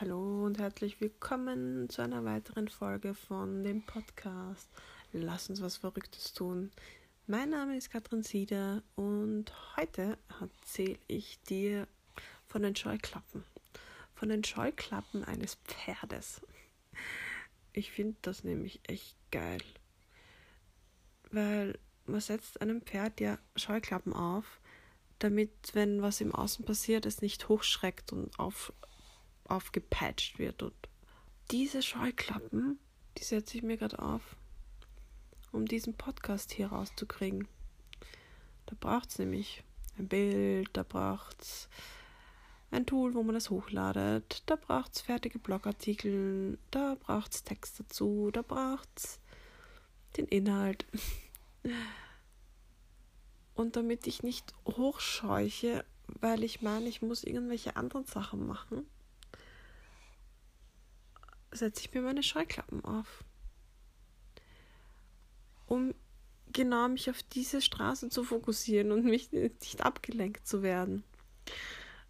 Hallo und herzlich willkommen zu einer weiteren Folge von dem Podcast Lass uns was Verrücktes tun. Mein Name ist Katrin Sieder und heute erzähle ich dir von den Scheuklappen. Von den Scheuklappen eines Pferdes. Ich finde das nämlich echt geil. Weil man setzt einem Pferd ja Scheuklappen auf, damit, wenn was im Außen passiert, es nicht hochschreckt und auf, aufgepatcht wird. Und diese Scheuklappen, die setze ich mir gerade auf, um diesen Podcast hier rauszukriegen. Da braucht es nämlich ein Bild, da braucht es ein Tool, wo man das hochladet, da braucht es fertige Blogartikel, da braucht es Text dazu, da braucht es den Inhalt. Und damit ich nicht hochscheuche, weil ich meine, ich muss irgendwelche anderen Sachen machen, setze ich mir meine Scheuklappen auf. Um genau mich auf diese Straße zu fokussieren und mich nicht abgelenkt zu werden.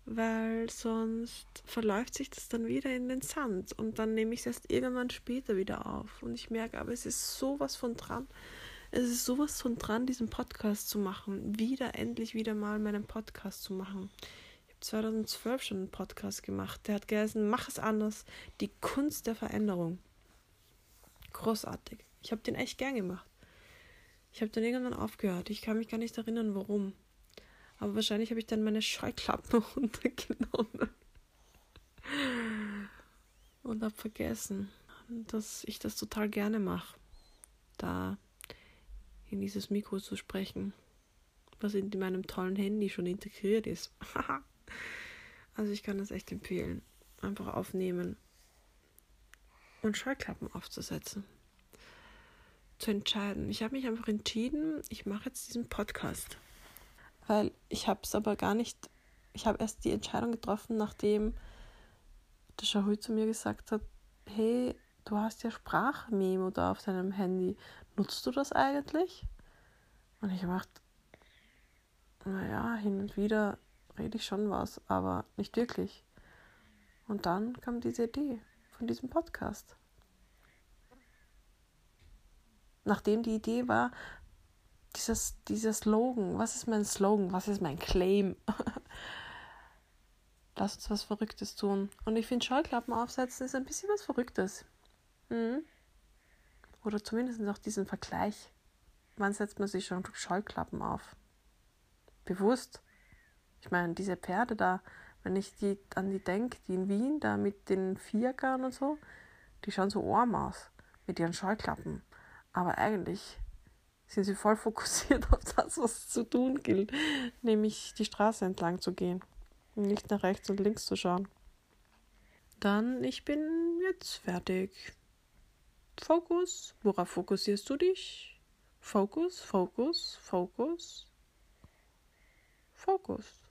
Weil sonst verläuft sich das dann wieder in den Sand und dann nehme ich es erst irgendwann später wieder auf. Und ich merke aber, es ist sowas von dran. Es ist sowas von dran, diesen Podcast zu machen. Wieder, endlich wieder mal meinen Podcast zu machen. 2012 schon einen Podcast gemacht. Der hat geheißen, mach es anders. Die Kunst der Veränderung. Großartig. Ich habe den echt gern gemacht. Ich habe dann irgendwann aufgehört. Ich kann mich gar nicht erinnern, warum. Aber wahrscheinlich habe ich dann meine Scheuklappen runtergenommen. Und habe vergessen, dass ich das total gerne mache. Da in dieses Mikro zu sprechen, was in meinem tollen Handy schon integriert ist. Also ich kann das echt empfehlen. Einfach aufnehmen und Scheuklappen aufzusetzen. Zu entscheiden. Ich habe mich einfach entschieden, ich mache jetzt diesen Podcast. Weil ich habe es aber gar nicht, ich habe erst die Entscheidung getroffen, nachdem der Shahui zu mir gesagt hat, hey, du hast ja Sprachmemo da auf deinem Handy. Nutzt du das eigentlich? Und ich habe gedacht, naja, hin und wieder rede ich schon was, aber nicht wirklich. Und dann kam diese Idee von diesem Podcast. Nachdem die Idee war, dieses, dieser Slogan, was ist mein Slogan, was ist mein Claim? Lass uns was Verrücktes tun. Und ich finde, Scheuklappen aufsetzen ist ein bisschen was Verrücktes. Mhm. Oder zumindest auch diesen Vergleich. Wann setzt man sich schon Scheuklappen auf? Bewusst. Ich meine, diese Pferde da, wenn ich die an die denke, die in Wien da mit den Vierkern und so, die schauen so arm aus mit ihren Scheuklappen. Aber eigentlich sind sie voll fokussiert auf das, was zu tun gilt, nämlich die Straße entlang zu gehen und nicht nach rechts und links zu schauen. Dann, ich bin jetzt fertig. Fokus. Worauf fokussierst du dich? Fokus, Fokus, Fokus, Fokus.